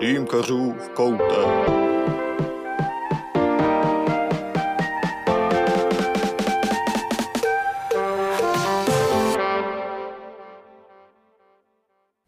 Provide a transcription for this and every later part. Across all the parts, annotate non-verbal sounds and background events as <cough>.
Dýmkařů v koutech.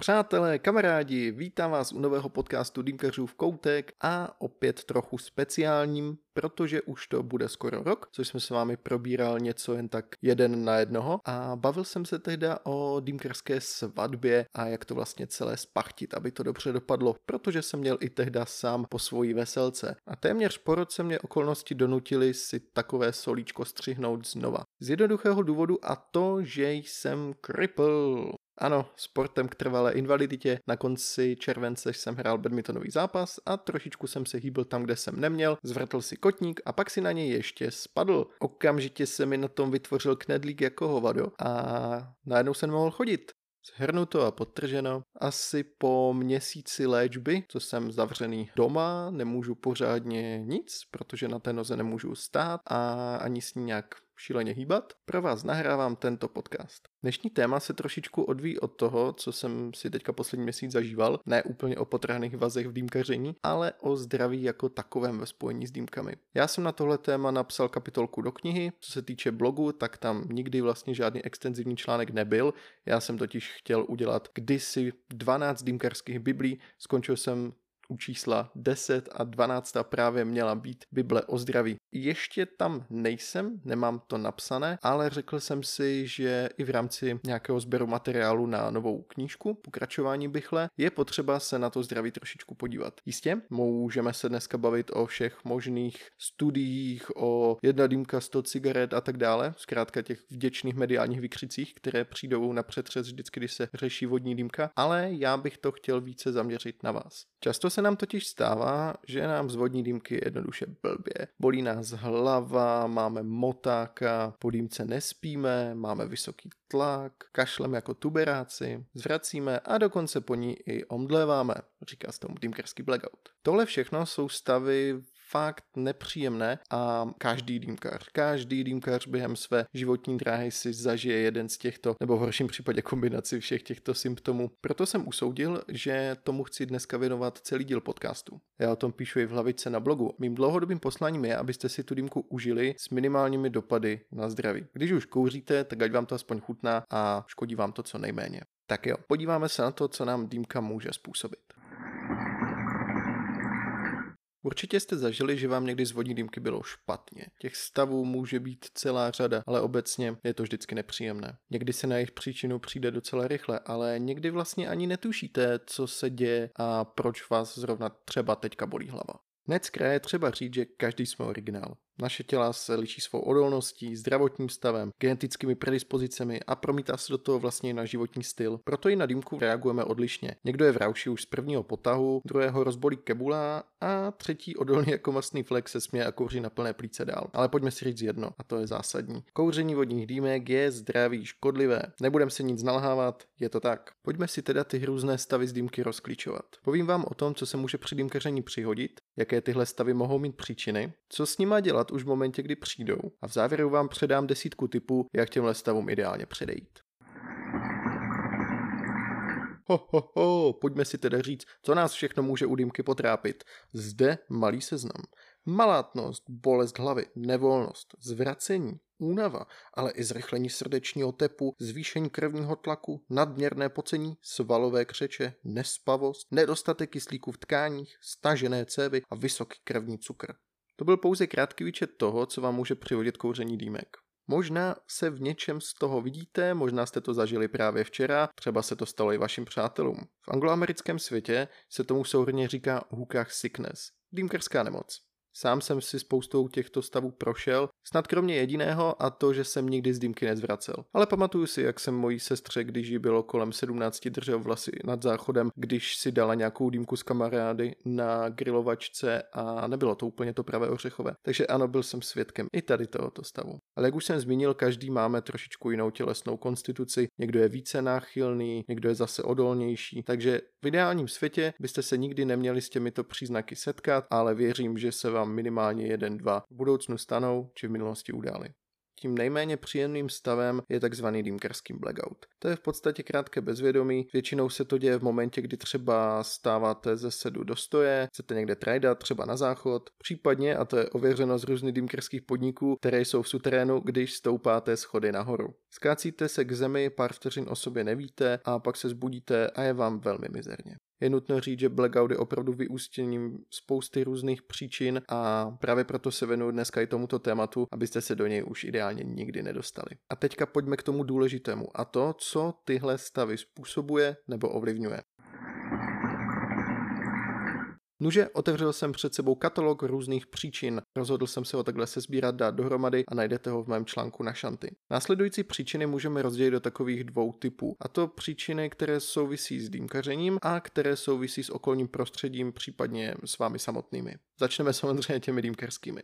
Přátelé, kamarádi, vítám vás u nového podcastu Dýmkařů v koutek a opět trochu speciálním, protože už to bude skoro rok, což jsme s vámi probíral něco jen tak jeden na jednoho a bavil jsem se tehda o dýmkarské svatbě a jak to vlastně celé spachtit, aby to dobře dopadlo, protože jsem měl i tehda sám po svojí veselce. A téměř po roce mě okolnosti donutili si takové solíčko střihnout znova. Z jednoduchého důvodu a to, že jsem kripl. Ano, sportem k trvalé invaliditě. Na konci července jsem hrál badmintonový zápas a trošičku jsem se hýbil tam, kde jsem neměl, zvrtl si kotník a pak si na něj ještě spadl. Okamžitě se mi na tom vytvořil knedlík jako hovado a najednou jsem mohl chodit. Shrnuto a podtrženo, asi po měsíci léčby, co jsem zavřený doma, nemůžu pořádně nic, protože na té noze nemůžu stát a ani s ní nějak šíleně hýbat, pro vás nahrávám tento podcast. Dnešní téma se trošičku odvíjí od toho, co jsem si teďka poslední měsíc zažíval, ne úplně o potrhaných vazech v dýmkaření, ale o zdraví jako takovém ve spojení s dýmkami. Já jsem na tohle téma napsal kapitolku do knihy, co se týče blogu, tak tam nikdy vlastně žádný extenzivní článek nebyl, já jsem totiž chtěl udělat kdysi 12 dýmkarských biblí, skončil jsem u čísla 10 a 12 právě měla být Bible o zdraví. Ještě tam nejsem, nemám to napsané, ale řekl jsem si, že i v rámci nějakého sběru materiálu na novou knížku, pokračování bychle, je potřeba se na to zdraví trošičku podívat. Jistě, můžeme se dneska bavit o všech možných studiích, o jedna dýmka 100 cigaret a tak dále, zkrátka těch vděčných mediálních vykřicích, které přijdou na přetřes vždycky, když se řeší vodní dýmka, ale já bych to chtěl více zaměřit na vás. Často se nám totiž stává, že nám z vodní dýmky jednoduše blbě. Bolí nás hlava, máme motáka, po dýmce nespíme, máme vysoký tlak, kašlem jako tuberáci, zvracíme a dokonce po ní i omdléváme, říká se tomu dýmkerský blackout. Tohle všechno jsou stavy fakt nepříjemné a každý dýmkař, každý dýmkař během své životní dráhy si zažije jeden z těchto, nebo v horším případě kombinaci všech těchto symptomů. Proto jsem usoudil, že tomu chci dneska věnovat celý díl podcastu. Já o tom píšu i v hlavice na blogu. Mým dlouhodobým posláním je, abyste si tu dýmku užili s minimálními dopady na zdraví. Když už kouříte, tak ať vám to aspoň chutná a škodí vám to co nejméně. Tak jo, podíváme se na to, co nám dýmka může způsobit. Určitě jste zažili, že vám někdy z vodní dýmky bylo špatně. Těch stavů může být celá řada, ale obecně je to vždycky nepříjemné. Někdy se na jejich příčinu přijde docela rychle, ale někdy vlastně ani netušíte, co se děje a proč vás zrovna třeba teďka bolí hlava. Hned z kraje třeba říct, že každý jsme originál. Naše těla se liší svou odolností, zdravotním stavem, genetickými predispozicemi a promítá se do toho vlastně na životní styl. Proto i na dýmku reagujeme odlišně. Někdo je v rauši už z prvního potahu, druhého rozbolí kebula a třetí odolný jako masný flex se směje a kouří na plné plíce dál. Ale pojďme si říct jedno, a to je zásadní. Kouření vodních dýmek je zdraví škodlivé. Nebudem se nic nalhávat, je to tak. Pojďme si teda ty různé stavy z dýmky rozklíčovat. Povím vám o tom, co se může při dýmkaření přihodit, jaké tyhle stavy mohou mít příčiny, co s nima dělat už v momentě, kdy přijdou. A v závěru vám předám desítku typů, jak těmhle stavům ideálně předejít. Ho, ho, ho, pojďme si tedy říct, co nás všechno může u dýmky potrápit. Zde malý seznam. Malátnost, bolest hlavy, nevolnost, zvracení, únava, ale i zrychlení srdečního tepu, zvýšení krevního tlaku, nadměrné pocení, svalové křeče, nespavost, nedostatek kyslíku v tkáních, stažené cévy a vysoký krevní cukr. To byl pouze krátký výčet toho, co vám může přivodit kouření dýmek. Možná se v něčem z toho vidíte, možná jste to zažili právě včera, třeba se to stalo i vašim přátelům. V angloamerickém světě se tomu souhrně říká hookah sickness, dýmkarská nemoc. Sám jsem si spoustou těchto stavů prošel, snad kromě jediného a to, že jsem nikdy z dýmky nezvracel. Ale pamatuju si, jak jsem mojí sestře, když jí bylo kolem 17, držel vlasy nad záchodem, když si dala nějakou dýmku z kamarády na grilovačce a nebylo to úplně to pravé ořechové. Takže ano, byl jsem svědkem i tady tohoto stavu. Ale jak už jsem zmínil, každý máme trošičku jinou tělesnou konstituci, někdo je více náchylný, někdo je zase odolnější, takže v ideálním světě byste se nikdy neměli s těmito příznaky setkat, ale věřím, že se vám minimálně jeden, dva v budoucnu stanou či v minulosti udály. Tím nejméně příjemným stavem je takzvaný dýmkerský blackout. To je v podstatě krátké bezvědomí, většinou se to děje v momentě, kdy třeba stáváte ze sedu do stoje, chcete někde trajdat, třeba na záchod, případně, a to je ověřeno z různých dýmkerských podniků, které jsou v suterénu, když stoupáte schody nahoru. Skácíte se k zemi, pár vteřin o sobě nevíte a pak se zbudíte a je vám velmi mizerně. Je nutno říct, že blackout je opravdu vyústěním spousty různých příčin a právě proto se věnuju dneska i tomuto tématu, abyste se do něj už ideálně nikdy nedostali. A teďka pojďme k tomu důležitému a to, co tyhle stavy způsobuje nebo ovlivňuje. Nuže, otevřel jsem před sebou katalog různých příčin. Rozhodl jsem se ho takhle se sbírat dát dohromady a najdete ho v mém článku na šanty. Následující příčiny můžeme rozdělit do takových dvou typů. A to příčiny, které souvisí s dýmkařením a které souvisí s okolním prostředím, případně s vámi samotnými. Začneme samozřejmě těmi dýmkarskými.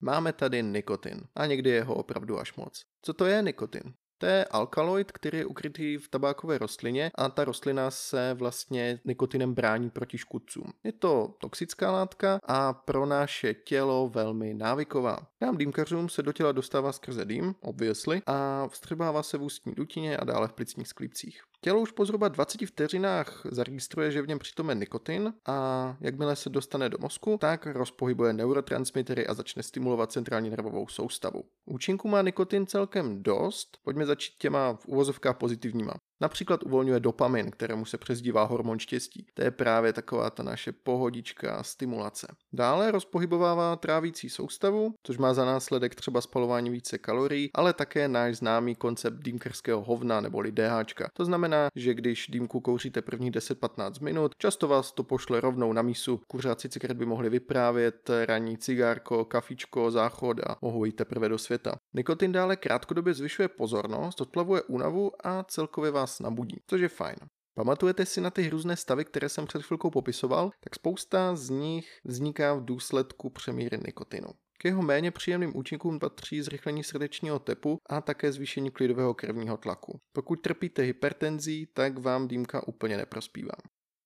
Máme tady nikotin a někdy je ho opravdu až moc. Co to je nikotin? To je alkaloid, který je ukrytý v tabákové rostlině a ta rostlina se vlastně nikotinem brání proti škůdcům. Je to toxická látka a pro naše tělo velmi návyková. Nám dýmkařům se do těla dostává skrze dým, obviously, a vstřebává se v ústní dutině a dále v plicních sklípcích. Tělo už po zhruba 20 vteřinách zaregistruje, že v něm přitom je nikotin a jakmile se dostane do mozku, tak rozpohybuje neurotransmitery a začne stimulovat centrální nervovou soustavu. Účinku má nikotin celkem dost, pojďme začít těma v uvozovkách pozitivníma. Například uvolňuje dopamin, kterému se přezdívá hormon štěstí. To je právě taková ta naše pohodička a stimulace. Dále rozpohybovává trávící soustavu, což má za následek třeba spalování více kalorií, ale také náš známý koncept dýmkerského hovna neboli DH. To znamená, že když dýmku kouříte prvních 10-15 minut, často vás to pošle rovnou na mísu. Kuřáci cigaret by mohli vyprávět ranní cigárko, kafičko, záchod a mohou jít teprve do světa. Nikotin dále krátkodobě zvyšuje pozornost, odplavuje únavu a celkově vás vás nabudí, což je fajn. Pamatujete si na ty různé stavy, které jsem před chvilkou popisoval? Tak spousta z nich vzniká v důsledku přemíry nikotinu. K jeho méně příjemným účinkům patří zrychlení srdečního tepu a také zvýšení klidového krevního tlaku. Pokud trpíte hypertenzí, tak vám dýmka úplně neprospívá.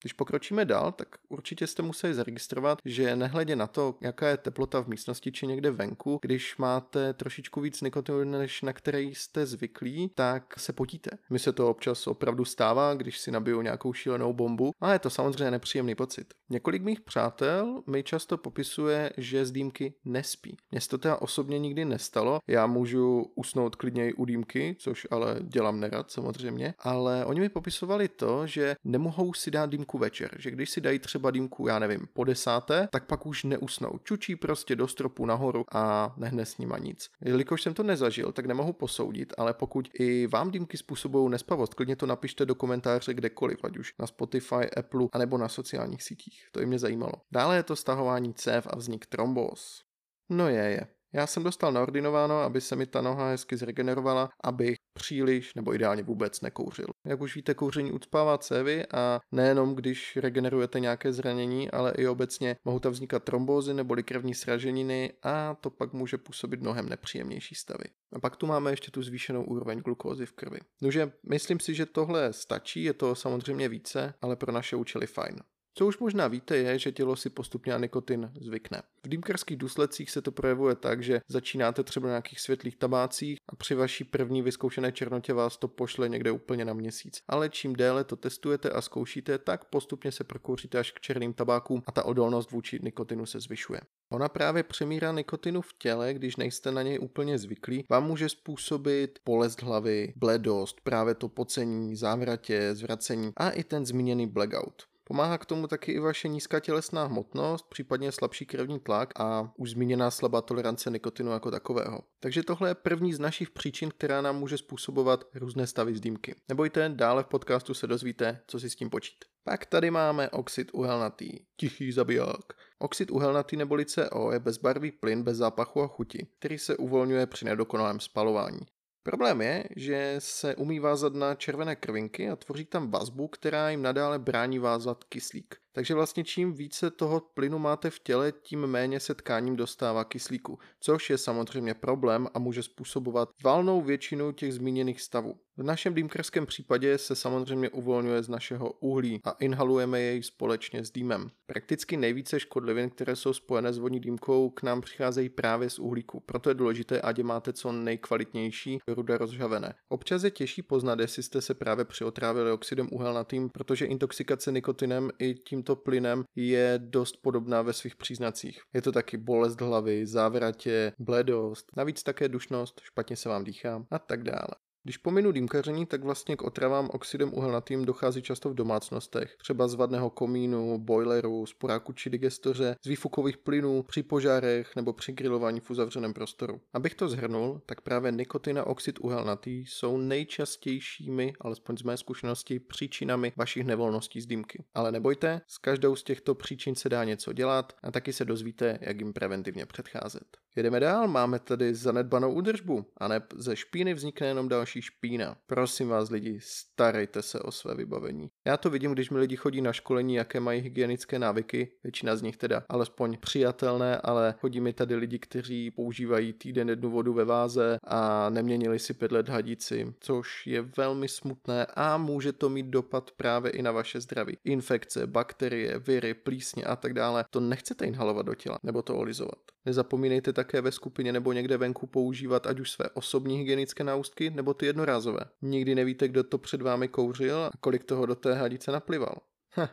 Když pokročíme dál, tak určitě jste museli zaregistrovat, že nehledě na to, jaká je teplota v místnosti či někde venku, když máte trošičku víc nikotinu, než na který jste zvyklí, tak se potíte. Mi se to občas opravdu stává, když si nabiju nějakou šílenou bombu, a je to samozřejmě nepříjemný pocit. Několik mých přátel mi často popisuje, že z dýmky nespí. Mně to teda osobně nikdy nestalo, já můžu usnout klidněji u dýmky, což ale dělám nerad samozřejmě, ale oni mi popisovali to, že nemohou si dát dýmku dýmku večer, že když si dají třeba dýmku, já nevím, po desáté, tak pak už neusnou. Čučí prostě do stropu nahoru a nehne s nima nic. Jelikož jsem to nezažil, tak nemohu posoudit, ale pokud i vám dýmky způsobují nespavost, klidně to napište do komentáře kdekoliv, ať už na Spotify, Apple, anebo na sociálních sítích. To i mě zajímalo. Dále je to stahování cév a vznik trombóz. No je, je. Já jsem dostal naordinováno, aby se mi ta noha hezky zregenerovala, abych příliš nebo ideálně vůbec nekouřil. Jak už víte, kouření ucpává cévy a nejenom když regenerujete nějaké zranění, ale i obecně mohou tam vznikat trombózy nebo krevní sraženiny a to pak může působit mnohem nepříjemnější stavy. A pak tu máme ještě tu zvýšenou úroveň glukózy v krvi. Takže myslím si, že tohle stačí, je to samozřejmě více, ale pro naše účely fajn. Co už možná víte je, že tělo si postupně na nikotin zvykne. V dýmkarských důsledcích se to projevuje tak, že začínáte třeba na nějakých světlých tabácích a při vaší první vyzkoušené černotě vás to pošle někde úplně na měsíc. Ale čím déle to testujete a zkoušíte, tak postupně se prokouříte až k černým tabákům a ta odolnost vůči nikotinu se zvyšuje. Ona právě přemíra nikotinu v těle, když nejste na něj úplně zvyklí, vám může způsobit bolest hlavy, bledost, právě to pocení, závratě, zvracení a i ten zmíněný blackout. Pomáhá k tomu taky i vaše nízká tělesná hmotnost, případně slabší krevní tlak a už zmíněná slabá tolerance nikotinu jako takového. Takže tohle je první z našich příčin, která nám může způsobovat různé stavy z dýmky. Nebojte, dále v podcastu se dozvíte, co si s tím počít. Pak tady máme oxid uhelnatý, tichý zabiják. Oxid uhelnatý neboli CO je bezbarvý plyn bez zápachu a chuti, který se uvolňuje při nedokonalém spalování. Problém je, že se umí vázat na červené krvinky a tvoří tam vazbu, která jim nadále brání vázat kyslík. Takže vlastně čím více toho plynu máte v těle, tím méně se tkáním dostává kyslíku, což je samozřejmě problém a může způsobovat valnou většinu těch zmíněných stavů. V našem dýmkarském případě se samozřejmě uvolňuje z našeho uhlí a inhalujeme jej společně s dýmem. Prakticky nejvíce škodlivin, které jsou spojené s vodní dýmkou, k nám přicházejí právě z uhlíku. Proto je důležité, ať je máte co nejkvalitnější ruda rozžavené. Občas je těžší poznat, jestli jste se právě přiotrávili oxidem uhelnatým, protože intoxikace nikotinem i tímto plynem je dost podobná ve svých příznacích. Je to taky bolest hlavy, závratě, bledost, navíc také dušnost, špatně se vám dýchá a tak dále. Když pominu dýmkaření, tak vlastně k otravám oxidem uhelnatým dochází často v domácnostech, třeba z vadného komínu, boileru, sporáku či digestoře, z výfukových plynů, při požárech nebo při grilování v uzavřeném prostoru. Abych to zhrnul, tak právě nikotin a oxid uhelnatý jsou nejčastějšími, alespoň z mé zkušenosti, příčinami vašich nevolností z dýmky. Ale nebojte, s každou z těchto příčin se dá něco dělat a taky se dozvíte, jak jim preventivně předcházet. Jedeme dál, máme tady zanedbanou údržbu a ne ze špíny vznikne jenom další špína. Prosím vás lidi, starejte se o své vybavení. Já to vidím, když mi lidi chodí na školení, jaké mají hygienické návyky, většina z nich teda alespoň přijatelné, ale chodí mi tady lidi, kteří používají týden jednu vodu ve váze a neměnili si pět let hadici, což je velmi smutné a může to mít dopad právě i na vaše zdraví. Infekce, bakterie, viry, plísně a tak dále, to nechcete inhalovat do těla nebo to olizovat. Nezapomínejte také ve skupině nebo někde venku používat ať už své osobní hygienické náustky nebo ty jednorázové. Nikdy nevíte, kdo to před vámi kouřil a kolik toho do té hadice naplival.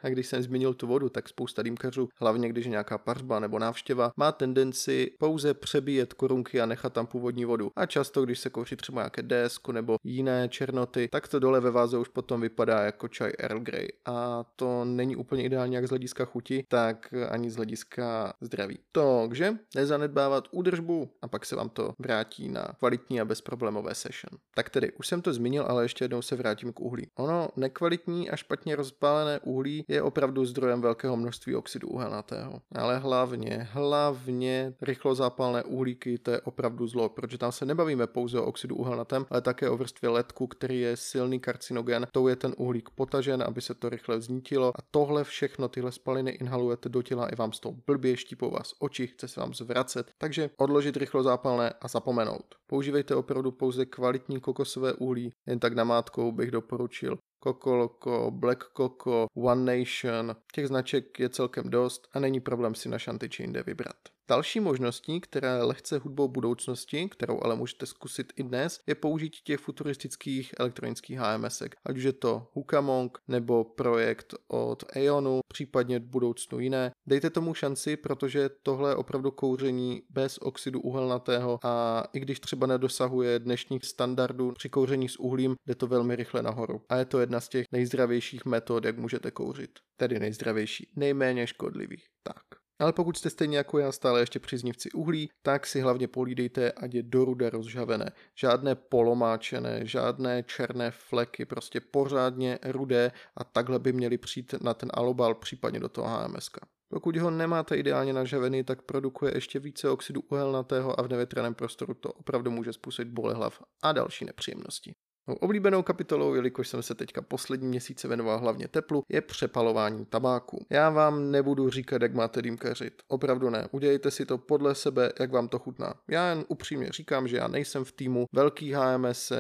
A když jsem zmínil tu vodu, tak spousta dýmkařů, hlavně když je nějaká pařba nebo návštěva, má tendenci pouze přebíjet korunky a nechat tam původní vodu. A často, když se kouří třeba nějaké desku nebo jiné černoty, tak to dole ve váze už potom vypadá jako čaj Earl Grey. A to není úplně ideální jak z hlediska chuti, tak ani z hlediska zdraví. Takže nezanedbávat údržbu a pak se vám to vrátí na kvalitní a bezproblémové session. Tak tedy, už jsem to zmínil, ale ještě jednou se vrátím k uhlí. Ono nekvalitní a špatně rozpálené uhlí uhlí je opravdu zdrojem velkého množství oxidu uhelnatého. Ale hlavně, hlavně rychlozápalné uhlíky, to je opravdu zlo, protože tam se nebavíme pouze o oxidu uhelnatém, ale také o vrstvě ledku, který je silný karcinogen. To je ten uhlík potažen, aby se to rychle vznítilo a tohle všechno, tyhle spaliny inhalujete do těla i vám z toho blbě štípou vás oči, chce se vám zvracet. Takže odložit rychlozápalné a zapomenout. Používejte opravdu pouze kvalitní kokosové uhlí, jen tak namátkou bych doporučil Coco Loco, Black Coco, One Nation. Těch značek je celkem dost a není problém si na šanty či jinde vybrat. Další možností, která lehce hudbou budoucnosti, kterou ale můžete zkusit i dnes, je použití těch futuristických elektronických HMS, ať už je to Hukamong nebo projekt od Aeonu, případně v budoucnu jiné. Dejte tomu šanci, protože tohle je opravdu kouření bez oxidu uhelnatého a i když třeba nedosahuje dnešních standardů při kouření s uhlím, jde to velmi rychle nahoru. A je to jedna z těch nejzdravějších metod, jak můžete kouřit. Tedy nejzdravější, nejméně škodlivých. Tak. Ale pokud jste stejně jako já stále ještě příznivci uhlí, tak si hlavně polídejte, ať je do ruda rozžavené. Žádné polomáčené, žádné černé fleky, prostě pořádně rudé a takhle by měli přijít na ten alobal, případně do toho HMS. Pokud ho nemáte ideálně nažavený, tak produkuje ještě více oxidu uhelnatého a v nevětrném prostoru to opravdu může způsobit bolehlav a další nepříjemnosti. Mou oblíbenou kapitolou, jelikož jsem se teďka poslední měsíce věnoval hlavně teplu, je přepalování tabáku. Já vám nebudu říkat, jak máte dýmkařit. Opravdu ne. Udělejte si to podle sebe, jak vám to chutná. Já jen upřímně říkám, že já nejsem v týmu velkých HMS,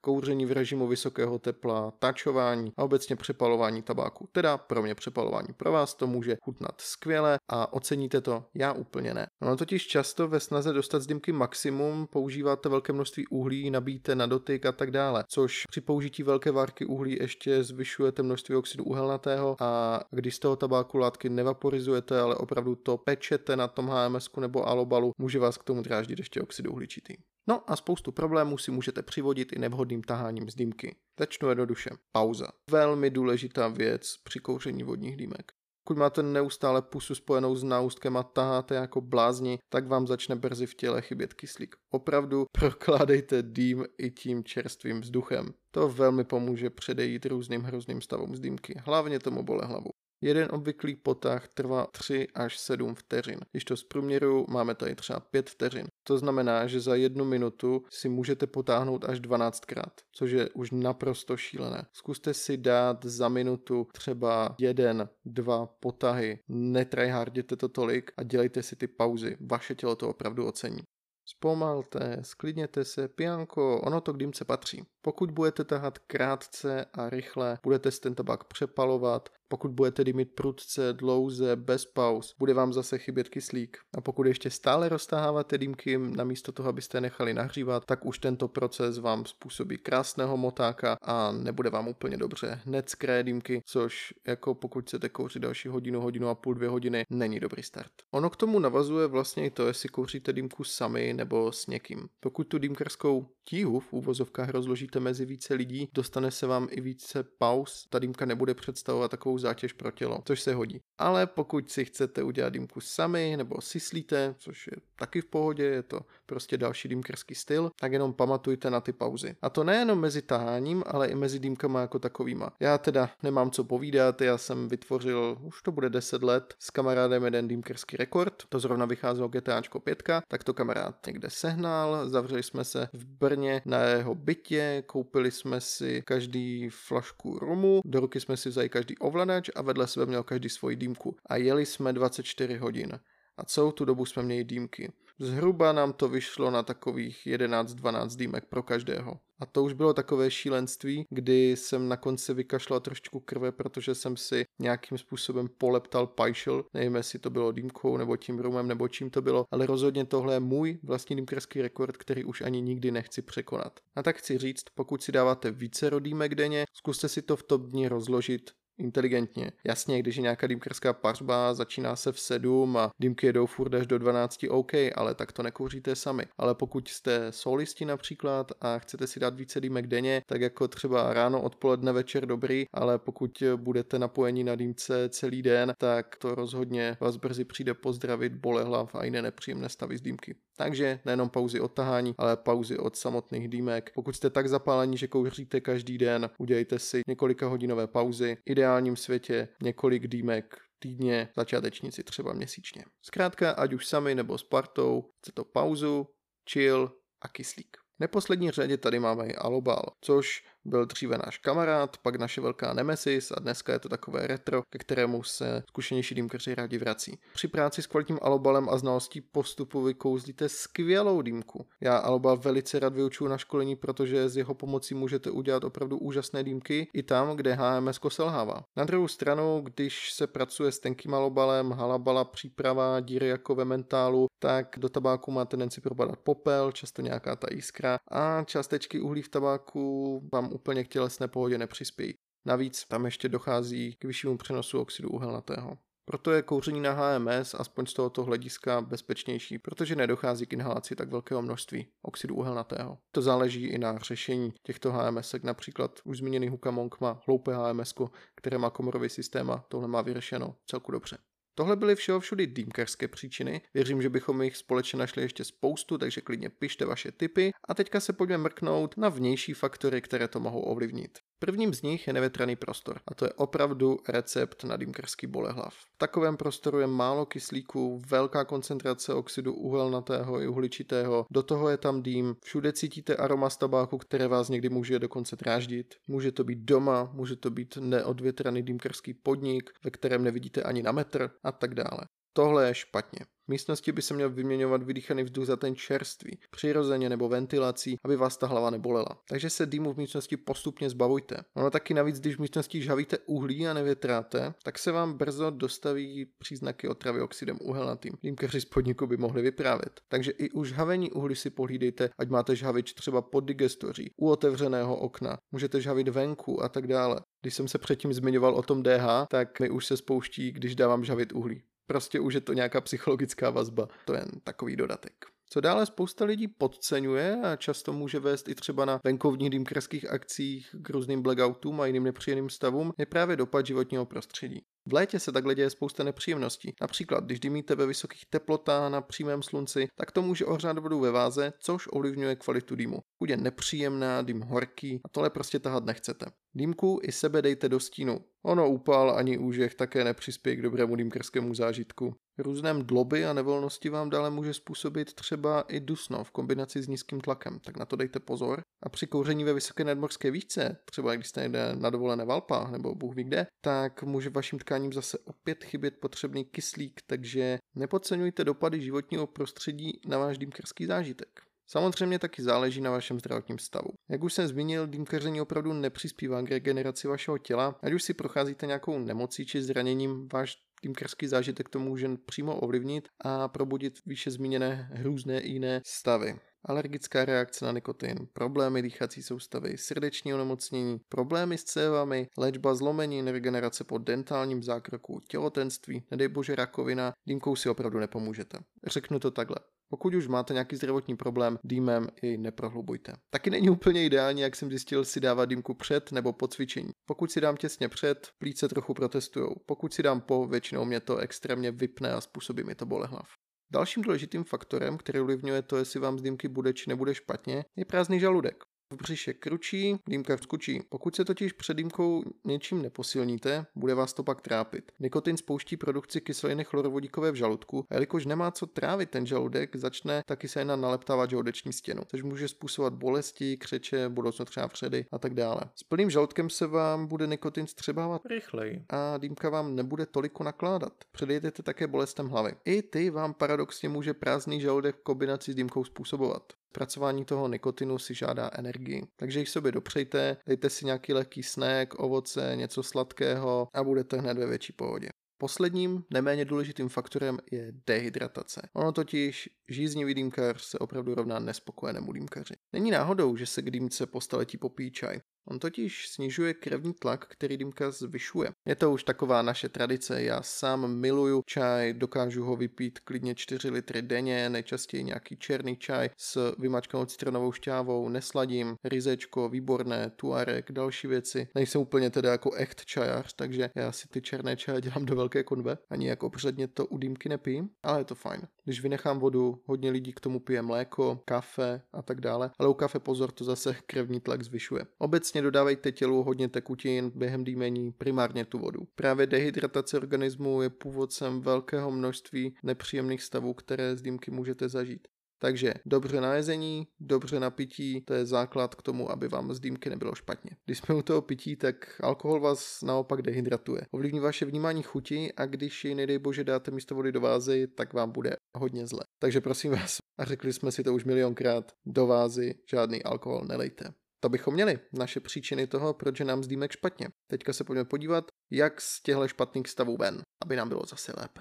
kouření v režimu vysokého tepla, tačování a obecně přepalování tabáku. Teda pro mě přepalování. Pro vás to může chutnat skvěle a oceníte to, já úplně ne. No totiž často ve snaze dostat z dýmky maximum používáte velké množství uhlí, nabíjíte na dotyk a tak dále což při použití velké várky uhlí ještě zvyšujete množství oxidu uhelnatého a když z toho tabáku látky nevaporizujete, ale opravdu to pečete na tom HMS nebo alobalu, může vás k tomu dráždit ještě oxid uhličitý. No a spoustu problémů si můžete přivodit i nevhodným taháním z dýmky. Začnu jednoduše. Pauza. Velmi důležitá věc při kouření vodních dýmek. Pokud máte neustále pusu spojenou s náustkem a taháte jako blázni, tak vám začne brzy v těle chybět kyslík. Opravdu prokládejte dým i tím čerstvým vzduchem. To velmi pomůže předejít různým hrozným stavům z dýmky, hlavně tomu bole hlavu. Jeden obvyklý potah trvá 3 až 7 vteřin. Když to zprůměru, máme tady třeba 5 vteřin. To znamená, že za jednu minutu si můžete potáhnout až 12krát, což je už naprosto šílené. Zkuste si dát za minutu třeba jeden, dva potahy, netryharděte to tolik a dělejte si ty pauzy. Vaše tělo to opravdu ocení. Zpomalte, sklidněte se, pianko, ono to k dýmce patří. Pokud budete tahat krátce a rychle, budete si ten tabák přepalovat, pokud budete dýmit prudce, dlouze, bez pauz, bude vám zase chybět kyslík. A pokud ještě stále roztaháváte dýmky, namísto toho, abyste nechali nahřívat, tak už tento proces vám způsobí krásného motáka a nebude vám úplně dobře. Hned skré dýmky, což jako pokud chcete kouřit další hodinu, hodinu a půl, dvě hodiny, není dobrý start. Ono k tomu navazuje vlastně i to, jestli kouříte dýmku sami nebo s někým. Pokud tu dýmkarskou tíhu v úvozovkách rozložíte mezi více lidí, dostane se vám i více pauz, ta dýmka nebude představovat takovou zátěž pro tělo, což se hodí. Ale pokud si chcete udělat dýmku sami nebo syslíte, což je taky v pohodě, je to prostě další dýmkerský styl, tak jenom pamatujte na ty pauzy. A to nejenom mezi taháním, ale i mezi dýmkama jako takovýma. Já teda nemám co povídat, já jsem vytvořil, už to bude 10 let, s kamarádem jeden dýmkerský rekord, to zrovna vycházelo GTAčko 5, tak to kamarád někde sehnal, zavřeli jsme se v Brně na jeho bytě, koupili jsme si každý flašku rumu, do ruky jsme si vzali každý ovladač a vedle sebe měl každý svoji dýmku. A jeli jsme 24 hodin. A celou tu dobu jsme měli dýmky. Zhruba nám to vyšlo na takových 11-12 dýmek pro každého. A to už bylo takové šílenství, kdy jsem na konci vykašlal trošku krve, protože jsem si nějakým způsobem poleptal pajšel. Nevím, jestli to bylo dýmkou, nebo tím rumem, nebo čím to bylo, ale rozhodně tohle je můj vlastní dýmkerský rekord, který už ani nikdy nechci překonat. A tak chci říct, pokud si dáváte více rodýmek denně, zkuste si to v top dní rozložit inteligentně. Jasně, když je nějaká dýmkerská pařba, začíná se v 7 a dýmky jedou furt až do 12, OK, ale tak to nekouříte sami. Ale pokud jste solisti například a chcete si dát více dýmek denně, tak jako třeba ráno, odpoledne, večer dobrý, ale pokud budete napojeni na dýmce celý den, tak to rozhodně vás brzy přijde pozdravit bolehlav a jiné nepříjemné stavy z dýmky. Takže nejenom pauzy od tahání, ale pauzy od samotných dýmek. Pokud jste tak zapálení, že kouříte každý den, udělejte si několika hodinové pauzy. V ideálním světě několik dýmek týdně, začátečníci třeba měsíčně. Zkrátka, ať už sami nebo s partou, chce to pauzu, chill a kyslík. V neposlední řadě tady máme i Alobal, což byl dříve náš kamarád, pak naše velká nemesis a dneska je to takové retro, ke kterému se zkušenější dýmkaři rádi vrací. Při práci s kvalitním alobalem a znalostí postupu vykouzlíte skvělou dýmku. Já alobal velice rád vyučuju na školení, protože z jeho pomocí můžete udělat opravdu úžasné dýmky i tam, kde HMS selhává. Na druhou stranu, když se pracuje s tenkým alobalem, halabala, příprava, díry jako ve mentálu, tak do tabáku má tendenci propadat popel, často nějaká ta jiskra a částečky uhlí v tabáku vám úplně k tělesné pohodě nepřispějí. Navíc tam ještě dochází k vyššímu přenosu oxidu uhelnatého. Proto je kouření na HMS aspoň z tohoto hlediska bezpečnější, protože nedochází k inhalaci tak velkého množství oxidu uhelnatého. To záleží i na řešení těchto HMS, například už zmíněný Hukamong má hloupé HMS, které má komorový systém a tohle má vyřešeno celku dobře. Tohle byly všeho všudy dýmkerské příčiny. Věřím, že bychom jich společně našli ještě spoustu, takže klidně pište vaše tipy. A teďka se pojďme mrknout na vnější faktory, které to mohou ovlivnit. Prvním z nich je nevětraný prostor a to je opravdu recept na dýmkerský bolehlav. V takovém prostoru je málo kyslíku, velká koncentrace oxidu uhelnatého i uhličitého, do toho je tam dým, všude cítíte aroma z tabáku, které vás někdy může dokonce dráždit. Může to být doma, může to být neodvětraný dýmkerský podnik, ve kterém nevidíte ani na metr a tak dále. Tohle je špatně. V místnosti by se měl vyměňovat vydýchaný vzduch za ten čerstvý, přirozeně nebo ventilací, aby vás ta hlava nebolela. Takže se dýmu v místnosti postupně zbavujte. Ono taky navíc, když v místnosti žhavíte uhlí a nevětráte, tak se vám brzo dostaví příznaky otravy oxidem uhelnatým. Dýmkaři z podniku by mohli vyprávět. Takže i u žhavení uhlí si pohlídejte, ať máte žhavič třeba pod digestoří, u otevřeného okna, můžete žhavit venku a tak dále. Když jsem se předtím zmiňoval o tom DH, tak mi už se spouští, když dávám žhavit uhlí. Prostě už je to nějaká psychologická vazba. To je jen takový dodatek. Co dále spousta lidí podceňuje a často může vést i třeba na venkovních dýmkerských akcích k různým blackoutům a jiným nepříjemným stavům, je právě dopad životního prostředí. V létě se takhle děje spousta nepříjemností. Například, když dýmíte ve vysokých teplotách na přímém slunci, tak to může ohřát vodu ve váze, což ovlivňuje kvalitu dýmu. Bude nepříjemná, dým horký a tohle prostě tahat nechcete. Dýmku i sebe dejte do stínu. Ono úpal ani úžeh také nepřispěje k dobrému dýmkerskému zážitku. Různé dloby a nevolnosti vám dále může způsobit třeba i dusno v kombinaci s nízkým tlakem, tak na to dejte pozor. A při kouření ve vysoké nadmorské výšce, třeba když jste někde na dovolené Valpa nebo Bůh ví kde, tak může vašim tkáním zase opět chybět potřebný kyslík, takže nepodceňujte dopady životního prostředí na váš dýmkerský zážitek. Samozřejmě taky záleží na vašem zdravotním stavu. Jak už jsem zmínil, dýmkaření opravdu nepřispívá k regeneraci vašeho těla, ať už si procházíte nějakou nemocí či zraněním, váš dýmkařský zážitek to může přímo ovlivnit a probudit výše zmíněné různé jiné stavy alergická reakce na nikotin, problémy dýchací soustavy, srdeční onemocnění, problémy s cévami, léčba zlomenin, regenerace po dentálním zákroku, těhotenství, nedej bože rakovina, dýmkou si opravdu nepomůžete. Řeknu to takhle. Pokud už máte nějaký zdravotní problém, dýmem jej neprohlubujte. Taky není úplně ideální, jak jsem zjistil, si dávat dýmku před nebo po cvičení. Pokud si dám těsně před, plíce trochu protestujou. Pokud si dám po, většinou mě to extrémně vypne a způsobí mi to bolehlav. Dalším důležitým faktorem, který ovlivňuje to, jestli vám z dýmky bude či nebude špatně, je prázdný žaludek. V břiše kručí, dýmka skučí. Pokud se totiž před dýmkou něčím neposilníte, bude vás to pak trápit. Nikotin spouští produkci kyseliny chlorovodíkové v žaludku a jelikož nemá co trávit ten žaludek, začne taky se jen naleptávat žaludeční stěnu, což může způsobovat bolesti, křeče, budoucnu třeba vředy a tak dále. S plným žaludkem se vám bude nikotin střebávat rychleji a dýmka vám nebude toliko nakládat. Předejděte také bolestem hlavy. I ty vám paradoxně může prázdný žaludek v kombinaci s dýmkou způsobovat. Zpracování toho nikotinu si žádá energii. Takže jich sobě dopřejte, dejte si nějaký lehký snack, ovoce, něco sladkého a budete hned ve větší pohodě. Posledním, neméně důležitým faktorem je dehydratace. Ono totiž žíznivý dýmkař se opravdu rovná nespokojenému dýmkaři. Není náhodou, že se k dýmce po staletí popíjí čaj. On totiž snižuje krevní tlak, který dýmka zvyšuje. Je to už taková naše tradice, já sám miluju čaj, dokážu ho vypít klidně 4 litry denně, nejčastěji nějaký černý čaj s vymačkanou citronovou šťávou, nesladím, rizečko, výborné, tuarek, další věci. Nejsem úplně teda jako echt čajař, takže já si ty černé čaje dělám do velké konve, ani jako předně to u dýmky nepijím, ale je to fajn. Když vynechám vodu, hodně lidí k tomu pije mléko, kafe a tak dále, ale u kafe pozor, to zase krevní tlak zvyšuje. Obecně dodávejte tělu hodně tekutin během dýmení, primárně tu vodu. Právě dehydratace organismu je původcem velkého množství nepříjemných stavů, které z dýmky můžete zažít. Takže dobře na jezení, dobře na pití, to je základ k tomu, aby vám z dýmky nebylo špatně. Když jsme u toho pití, tak alkohol vás naopak dehydratuje. Ovlivní vaše vnímání chuti a když ji nedej bože dáte místo vody do vázy, tak vám bude hodně zle. Takže prosím vás, a řekli jsme si to už milionkrát, do vázy žádný alkohol nelejte. To bychom měli, naše příčiny toho, proč je nám z dýmek špatně. Teďka se pojďme podívat, jak z těchto špatných stavů ven, aby nám bylo zase lépe.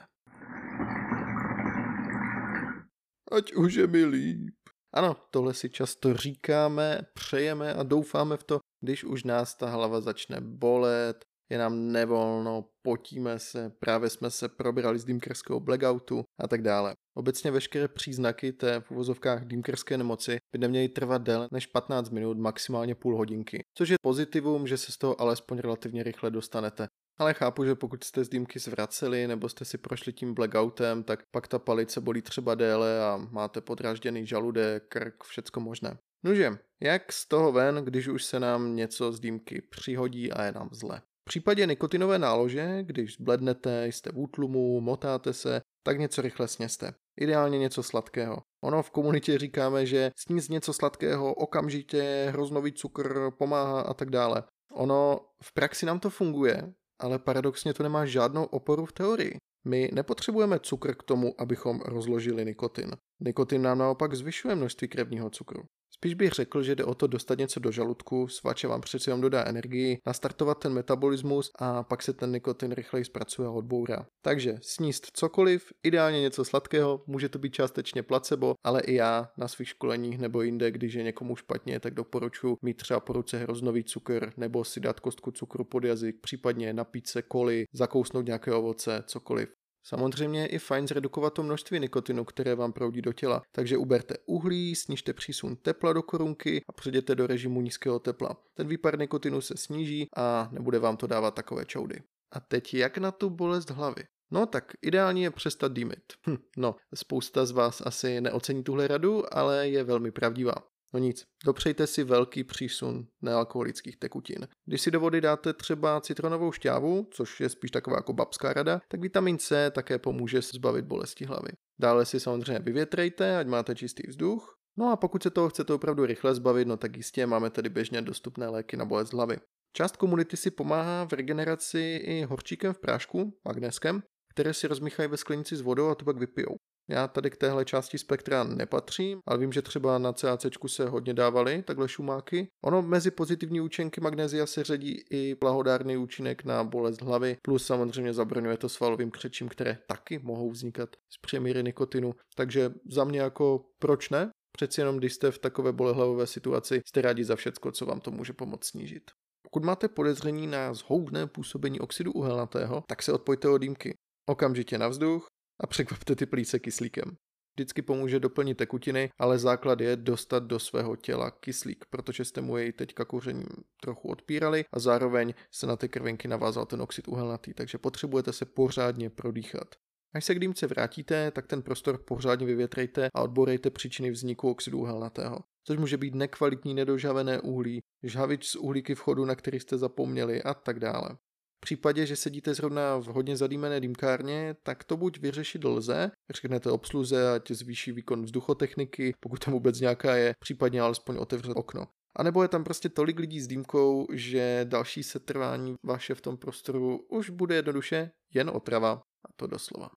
Ať už je mi líp. Ano, tohle si často říkáme, přejeme a doufáme v to, když už nás ta hlava začne bolet, je nám nevolno, potíme se, právě jsme se probrali z dýmkerského blackoutu a tak dále. Obecně veškeré příznaky té v uvozovkách dýmkerské nemoci by neměly trvat déle než 15 minut, maximálně půl hodinky, což je pozitivum, že se z toho alespoň relativně rychle dostanete. Ale chápu, že pokud jste z dýmky zvraceli nebo jste si prošli tím blackoutem, tak pak ta palice bolí třeba déle a máte podrážděný žaludek, krk, všecko možné. Nože, jak z toho ven, když už se nám něco z dýmky přihodí a je nám zle? V případě nikotinové nálože, když zblednete, jste v útlumu, motáte se, tak něco rychle sněste. Ideálně něco sladkého. Ono v komunitě říkáme, že sníst něco sladkého okamžitě, hroznový cukr pomáhá a tak dále. Ono v praxi nám to funguje, ale paradoxně to nemá žádnou oporu v teorii. My nepotřebujeme cukr k tomu, abychom rozložili nikotin. Nikotin nám naopak zvyšuje množství krevního cukru. Spíš bych řekl, že jde o to dostat něco do žaludku, svače vám přeci jenom dodá energii, nastartovat ten metabolismus a pak se ten nikotin rychleji zpracuje a odbourá. Takže sníst cokoliv, ideálně něco sladkého, může to být částečně placebo, ale i já na svých školeních nebo jinde, když je někomu špatně, tak doporučuji mít třeba po ruce hroznový cukr nebo si dát kostku cukru pod jazyk, případně napít se koli, zakousnout nějaké ovoce, cokoliv. Samozřejmě je i fajn zredukovat to množství nikotinu, které vám proudí do těla, takže uberte uhlí, snižte přísun tepla do korunky a přejděte do režimu nízkého tepla. Ten výpar nikotinu se sníží a nebude vám to dávat takové čoudy. A teď jak na tu bolest hlavy? No tak ideálně je přestat dýmit. Hm, no, spousta z vás asi neocení tuhle radu, ale je velmi pravdivá. No nic, dopřejte si velký přísun nealkoholických tekutin. Když si do vody dáte třeba citronovou šťávu, což je spíš taková jako babská rada, tak vitamin C také pomůže zbavit bolesti hlavy. Dále si samozřejmě vyvětrejte, ať máte čistý vzduch. No a pokud se toho chcete opravdu rychle zbavit, no tak jistě máme tedy běžně dostupné léky na bolest hlavy. Část komunity si pomáhá v regeneraci i horčíkem v prášku, magnéskem, které si rozmíchají ve sklenici s vodou a to pak vypijou. Já tady k téhle části spektra nepatřím, ale vím, že třeba na CAC se hodně dávaly takhle šumáky. Ono mezi pozitivní účinky magnézia se řadí i blahodárný účinek na bolest hlavy, plus samozřejmě zabraňuje to svalovým křečím, které taky mohou vznikat z přemíry nikotinu. Takže za mě jako proč ne? Přeci jenom, když jste v takové bolehlavové situaci, jste rádi za všecko, co vám to může pomoct snížit. Pokud máte podezření na zhoubné působení oxidu uhelnatého, tak se odpojte od dýmky. Okamžitě na vzduch a překvapte ty plíce kyslíkem. Vždycky pomůže doplnit tekutiny, ale základ je dostat do svého těla kyslík, protože jste mu jej teďka kouřením trochu odpírali a zároveň se na ty krvinky navázal ten oxid uhelnatý, takže potřebujete se pořádně prodýchat. Až se k dýmce vrátíte, tak ten prostor pořádně vyvětrejte a odborejte příčiny vzniku oxidu uhelnatého. Což může být nekvalitní nedožavené uhlí, žhavič z uhlíky vchodu, na který jste zapomněli a tak dále případě, že sedíte zrovna v hodně zadýmené dýmkárně, tak to buď vyřešit lze, řeknete obsluze, ať zvýší výkon vzduchotechniky, pokud tam vůbec nějaká je, případně alespoň otevřet okno. A nebo je tam prostě tolik lidí s dýmkou, že další setrvání vaše v tom prostoru už bude jednoduše jen otrava. A to doslova.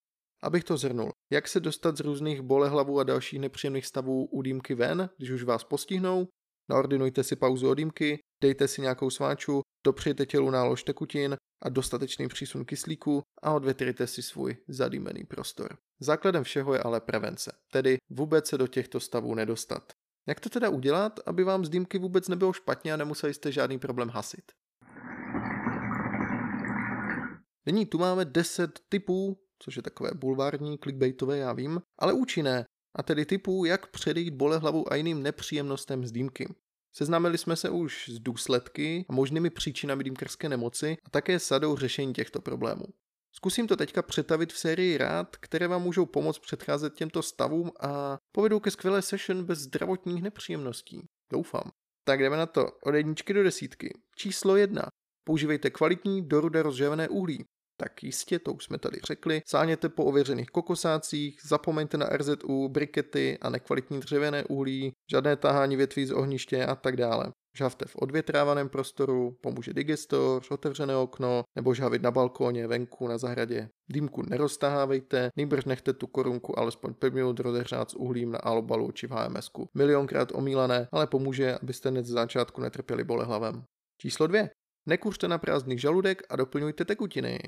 Abych to zhrnul, jak se dostat z různých bolehlavů a dalších nepříjemných stavů u dýmky ven, když už vás postihnou? Naordinujte si pauzu od dýmky, dejte si nějakou sváču, dopřejte tělu nálož tekutin a dostatečný přísun kyslíku a odvětrejte si svůj zadýmený prostor. Základem všeho je ale prevence, tedy vůbec se do těchto stavů nedostat. Jak to teda udělat, aby vám z dýmky vůbec nebylo špatně a nemuseli jste žádný problém hasit? Nyní tu máme 10 typů, což je takové bulvární, clickbaitové, já vím, ale účinné, a tedy typů, jak předejít bolehlavou a jiným nepříjemnostem z dýmky. Seznámili jsme se už s důsledky a možnými příčinami dýmkarské nemoci a také sadou řešení těchto problémů. Zkusím to teďka přetavit v sérii rád, které vám můžou pomoct předcházet těmto stavům a povedou ke skvělé session bez zdravotních nepříjemností. Doufám. Tak jdeme na to. Od jedničky do desítky. Číslo jedna. Používejte kvalitní dorude rozžavené uhlí. Tak jistě, to už jsme tady řekli. Sáněte po ověřených kokosácích, zapomeňte na RZU, brikety a nekvalitní dřevěné uhlí, žádné tahání větví z ohniště a tak dále. Žhavte v odvětrávaném prostoru, pomůže digestor, otevřené okno nebo žhavit na balkóně, venku, na zahradě. Dýmku neroztahávejte, nejbrž nechte tu korunku alespoň 5 minut rozehřát s uhlím na alobalu či v HMSku. Milionkrát omílané, ale pomůže, abyste hned z začátku netrpěli bolehlavem. Číslo 2. Nekuřte na prázdný žaludek a doplňujte tekutiny.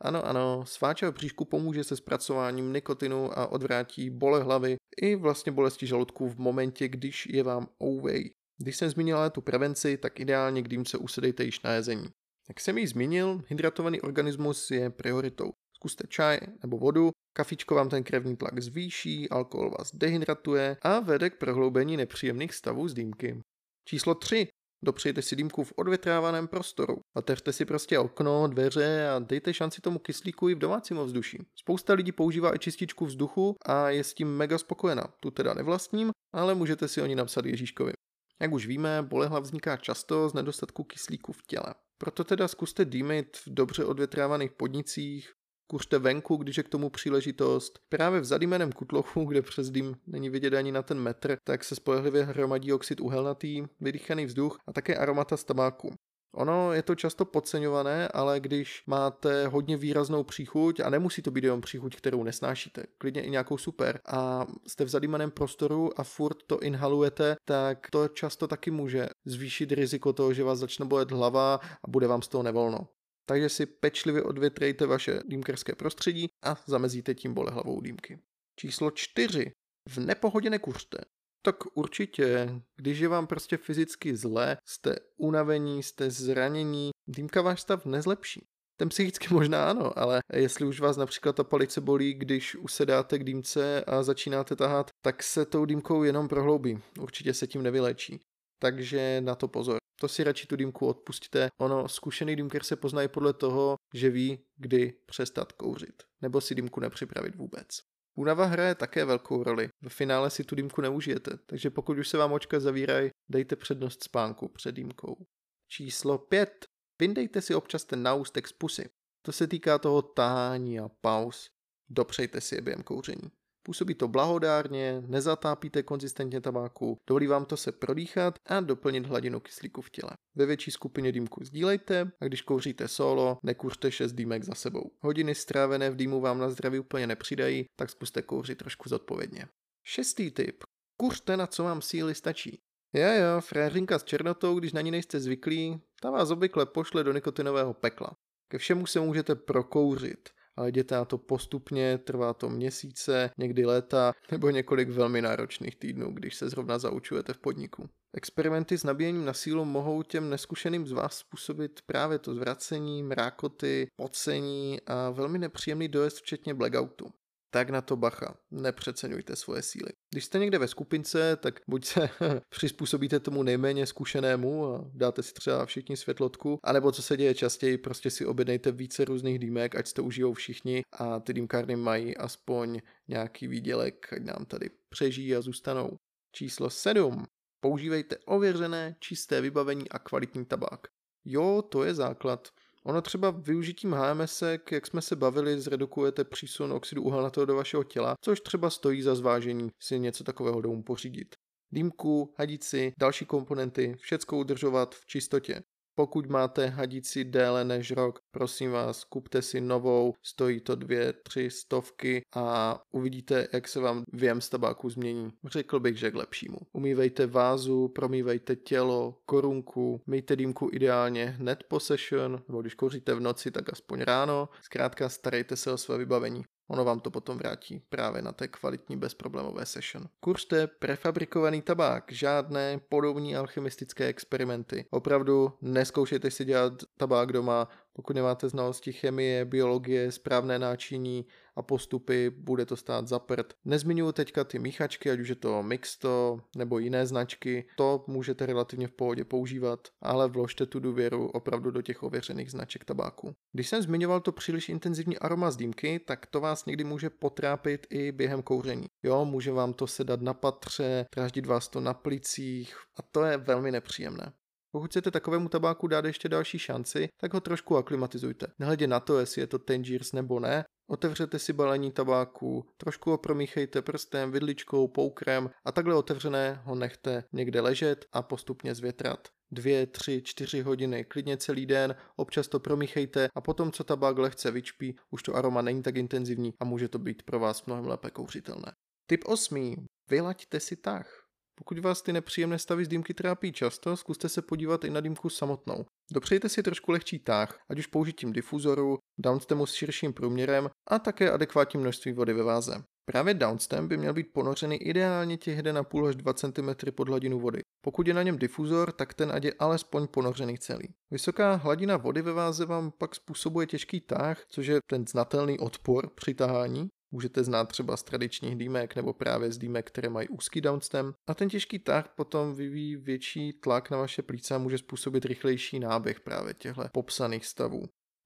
Ano, ano, sváča v bříšku pomůže se zpracováním nikotinu a odvrátí bole hlavy i vlastně bolesti žaludku v momentě, když je vám ouvej. Když jsem zmínila tu prevenci, tak ideálně k dýmce usedejte již na jezení. Jak jsem ji zmínil, hydratovaný organismus je prioritou. Zkuste čaj nebo vodu, kafičko vám ten krevní tlak zvýší, alkohol vás dehydratuje a vede k prohloubení nepříjemných stavů z dýmky. Číslo 3. Dopřejte si dýmku v odvětrávaném prostoru. Otevřte si prostě okno, dveře a dejte šanci tomu kyslíku i v domácím ovzduší. Spousta lidí používá i čističku vzduchu a je s tím mega spokojená. Tu teda nevlastním, ale můžete si o ní napsat Ježíškovi. Jak už víme, bolehla vzniká často z nedostatku kyslíku v těle. Proto teda zkuste dýmit v dobře odvětrávaných podnicích, kuřte venku, když je k tomu příležitost. Právě v zadýmeném kutlochu, kde přes dým není vidět ani na ten metr, tak se spolehlivě hromadí oxid uhelnatý, vydýchaný vzduch a také aromata z tabáku. Ono je to často podceňované, ale když máte hodně výraznou příchuť, a nemusí to být jenom příchuť, kterou nesnášíte, klidně i nějakou super, a jste v zadýmaném prostoru a furt to inhalujete, tak to často taky může zvýšit riziko toho, že vás začne bolet hlava a bude vám z toho nevolno. Takže si pečlivě odvětrejte vaše dýmkerské prostředí a zamezíte tím bolehlavou dýmky. Číslo čtyři. V nepohodě nekuřte. Tak určitě, když je vám prostě fyzicky zle, jste unavení, jste zranění, dýmka váš stav nezlepší. Ten psychicky <laughs> možná ano, ale jestli už vás například ta palice bolí, když usedáte k dýmce a začínáte tahat, tak se tou dýmkou jenom prohloubí. Určitě se tím nevyléčí. Takže na to pozor. To si radši tu dýmku odpustíte. Ono, zkušený dýmker se poznají podle toho, že ví, kdy přestat kouřit. Nebo si dýmku nepřipravit vůbec. Únava hraje také velkou roli. V finále si tu dýmku neužijete, takže pokud už se vám očka zavírají, dejte přednost spánku před dýmkou. Číslo 5. Vyndejte si občas ten náustek z pusy. To se týká toho tahání a pauz. Dopřejte si je během kouření. Působí to blahodárně, nezatápíte konzistentně tabáku, dovolí vám to se prodýchat a doplnit hladinu kyslíku v těle. Ve větší skupině dýmku sdílejte a když kouříte solo, nekuřte 6 dýmek za sebou. Hodiny strávené v dýmu vám na zdraví úplně nepřidají, tak zkuste kouřit trošku zodpovědně. Šestý tip. Kuřte na co vám síly stačí. Jo jo, fréřinka s černotou, když na ní nejste zvyklí, ta vás obvykle pošle do nikotinového pekla. Ke všemu se můžete prokouřit ale jděte na to postupně, trvá to měsíce, někdy léta nebo několik velmi náročných týdnů, když se zrovna zaučujete v podniku. Experimenty s nabíjením na sílu mohou těm neskušeným z vás způsobit právě to zvracení, mrákoty, pocení a velmi nepříjemný dojezd včetně blackoutu tak na to bacha. Nepřeceňujte svoje síly. Když jste někde ve skupince, tak buď se <laughs> přizpůsobíte tomu nejméně zkušenému a dáte si třeba všichni světlotku, anebo co se děje častěji, prostě si objednejte více různých dýmek, ať to užijou všichni a ty dýmkárny mají aspoň nějaký výdělek, ať nám tady přežijí a zůstanou. Číslo 7. Používejte ověřené, čisté vybavení a kvalitní tabák. Jo, to je základ. Ono třeba využitím HMS, jak jsme se bavili, zredukujete přísun oxidu uhelnatého do vašeho těla, což třeba stojí za zvážení si něco takového domů pořídit. Dýmku, hadici, další komponenty, všecko udržovat v čistotě. Pokud máte hadici déle než rok, prosím vás, kupte si novou, stojí to dvě, tři stovky a uvidíte, jak se vám věm z tabáku změní. Řekl bych, že k lepšímu. Umývejte vázu, promývejte tělo, korunku, myjte dýmku ideálně hned po session, nebo když kouříte v noci, tak aspoň ráno. Zkrátka starejte se o své vybavení. Ono vám to potom vrátí právě na té kvalitní bezproblémové session. Kuřte prefabrikovaný tabák, žádné podobní alchemistické experimenty. Opravdu neskoušejte si dělat tabák doma, pokud nemáte znalosti chemie, biologie, správné náčiní a postupy, bude to stát za prd. Nezmiňuji teďka ty míchačky, ať už je to Mixto nebo jiné značky, to můžete relativně v pohodě používat, ale vložte tu důvěru opravdu do těch ověřených značek tabáku. Když jsem zmiňoval to příliš intenzivní aroma z dýmky, tak to vás někdy může potrápit i během kouření. Jo, může vám to sedat na patře, dráždit vás to na plicích a to je velmi nepříjemné. Pokud chcete takovému tabáku dát ještě další šanci, tak ho trošku aklimatizujte. Nehledě na to, jestli je to Tangiers nebo ne, otevřete si balení tabáku, trošku ho promíchejte prstem, vidličkou, poukrem a takhle otevřené ho nechte někde ležet a postupně zvětrat. Dvě, tři, čtyři hodiny, klidně celý den, občas to promíchejte a potom, co tabák lehce vyčpí, už to aroma není tak intenzivní a může to být pro vás mnohem lépe kouřitelné. Tip 8. Vylaďte si tah. Pokud vás ty nepříjemné stavy z dýmky trápí často, zkuste se podívat i na dýmku samotnou. Dopřejte si trošku lehčí táh, ať už použitím difuzoru, downstemu s širším průměrem a také adekvátní množství vody ve váze. Právě downstem by měl být ponořený ideálně těch 1,5 až 2 cm pod hladinu vody. Pokud je na něm difuzor, tak ten ať je alespoň ponořený celý. Vysoká hladina vody ve váze vám pak způsobuje těžký táh, což je ten znatelný odpor při tahání, můžete znát třeba z tradičních dýmek nebo právě z dýmek, které mají úzký downstem. A ten těžký tah potom vyvíjí větší tlak na vaše plíce a může způsobit rychlejší náběh právě těchto popsaných stavů.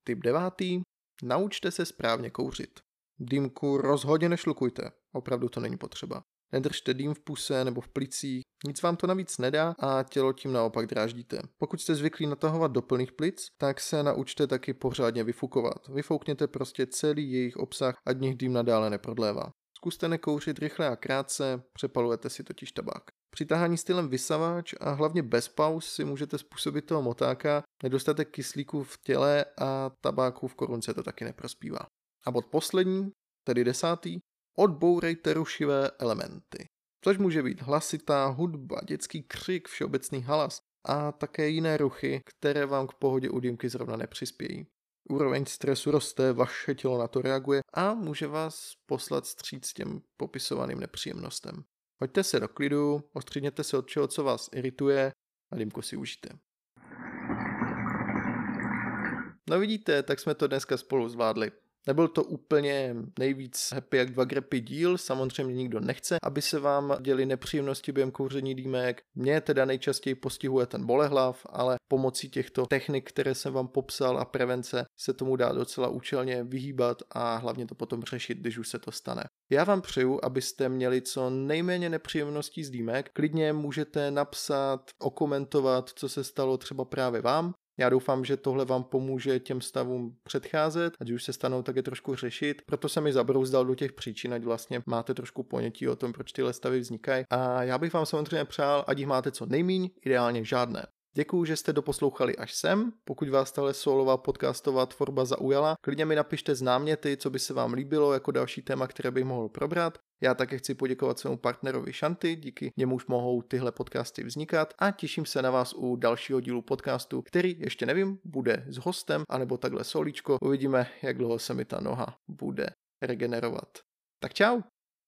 Typ devátý. Naučte se správně kouřit. Dýmku rozhodně nešlukujte, opravdu to není potřeba. Nedržte dým v puse nebo v plicích, nic vám to navíc nedá a tělo tím naopak dráždíte. Pokud jste zvyklí natahovat do plných plic, tak se naučte taky pořádně vyfukovat. Vyfoukněte prostě celý jejich obsah, ať nich dým nadále neprodlévá. Zkuste nekouřit rychle a krátce, přepalujete si totiž tabák. Při tahání stylem vysavač a hlavně bez pauz si můžete způsobit toho motáka, nedostatek kyslíku v těle a tabáku v korunce to taky neprospívá. A bod poslední, tedy desátý, odbourejte rušivé elementy. Což může být hlasitá hudba, dětský křik, všeobecný halas a také jiné ruchy, které vám k pohodě u dýmky zrovna nepřispějí. Úroveň stresu roste, vaše tělo na to reaguje a může vás poslat stříc těm popisovaným nepříjemnostem. Hoďte se do klidu, ostřídněte se od čeho, co vás irituje a dýmku si užijte. No vidíte, tak jsme to dneska spolu zvládli. Nebyl to úplně nejvíc happy jak dva grepy díl, samozřejmě nikdo nechce, aby se vám děli nepříjemnosti během kouření dýmek. Mě teda nejčastěji postihuje ten bolehlav, ale pomocí těchto technik, které jsem vám popsal a prevence se tomu dá docela účelně vyhýbat a hlavně to potom řešit, když už se to stane. Já vám přeju, abyste měli co nejméně nepříjemností z dýmek. Klidně můžete napsat, okomentovat, co se stalo třeba právě vám. Já doufám, že tohle vám pomůže těm stavům předcházet, ať už se stanou, tak je trošku řešit. Proto jsem mi zabrouzdal do těch příčin, ať vlastně máte trošku ponětí o tom, proč tyhle stavy vznikají. A já bych vám samozřejmě přál, ať jich máte co nejmíň, ideálně žádné. Děkuji, že jste doposlouchali až sem. Pokud vás tahle solová podcastová tvorba zaujala, klidně mi napište známěty, co by se vám líbilo jako další téma, které bych mohl probrat. Já také chci poděkovat svému partnerovi Šanty, díky němuž mohou tyhle podcasty vznikat a těším se na vás u dalšího dílu podcastu, který ještě nevím, bude s hostem, anebo takhle solíčko. Uvidíme, jak dlouho se mi ta noha bude regenerovat. Tak čau!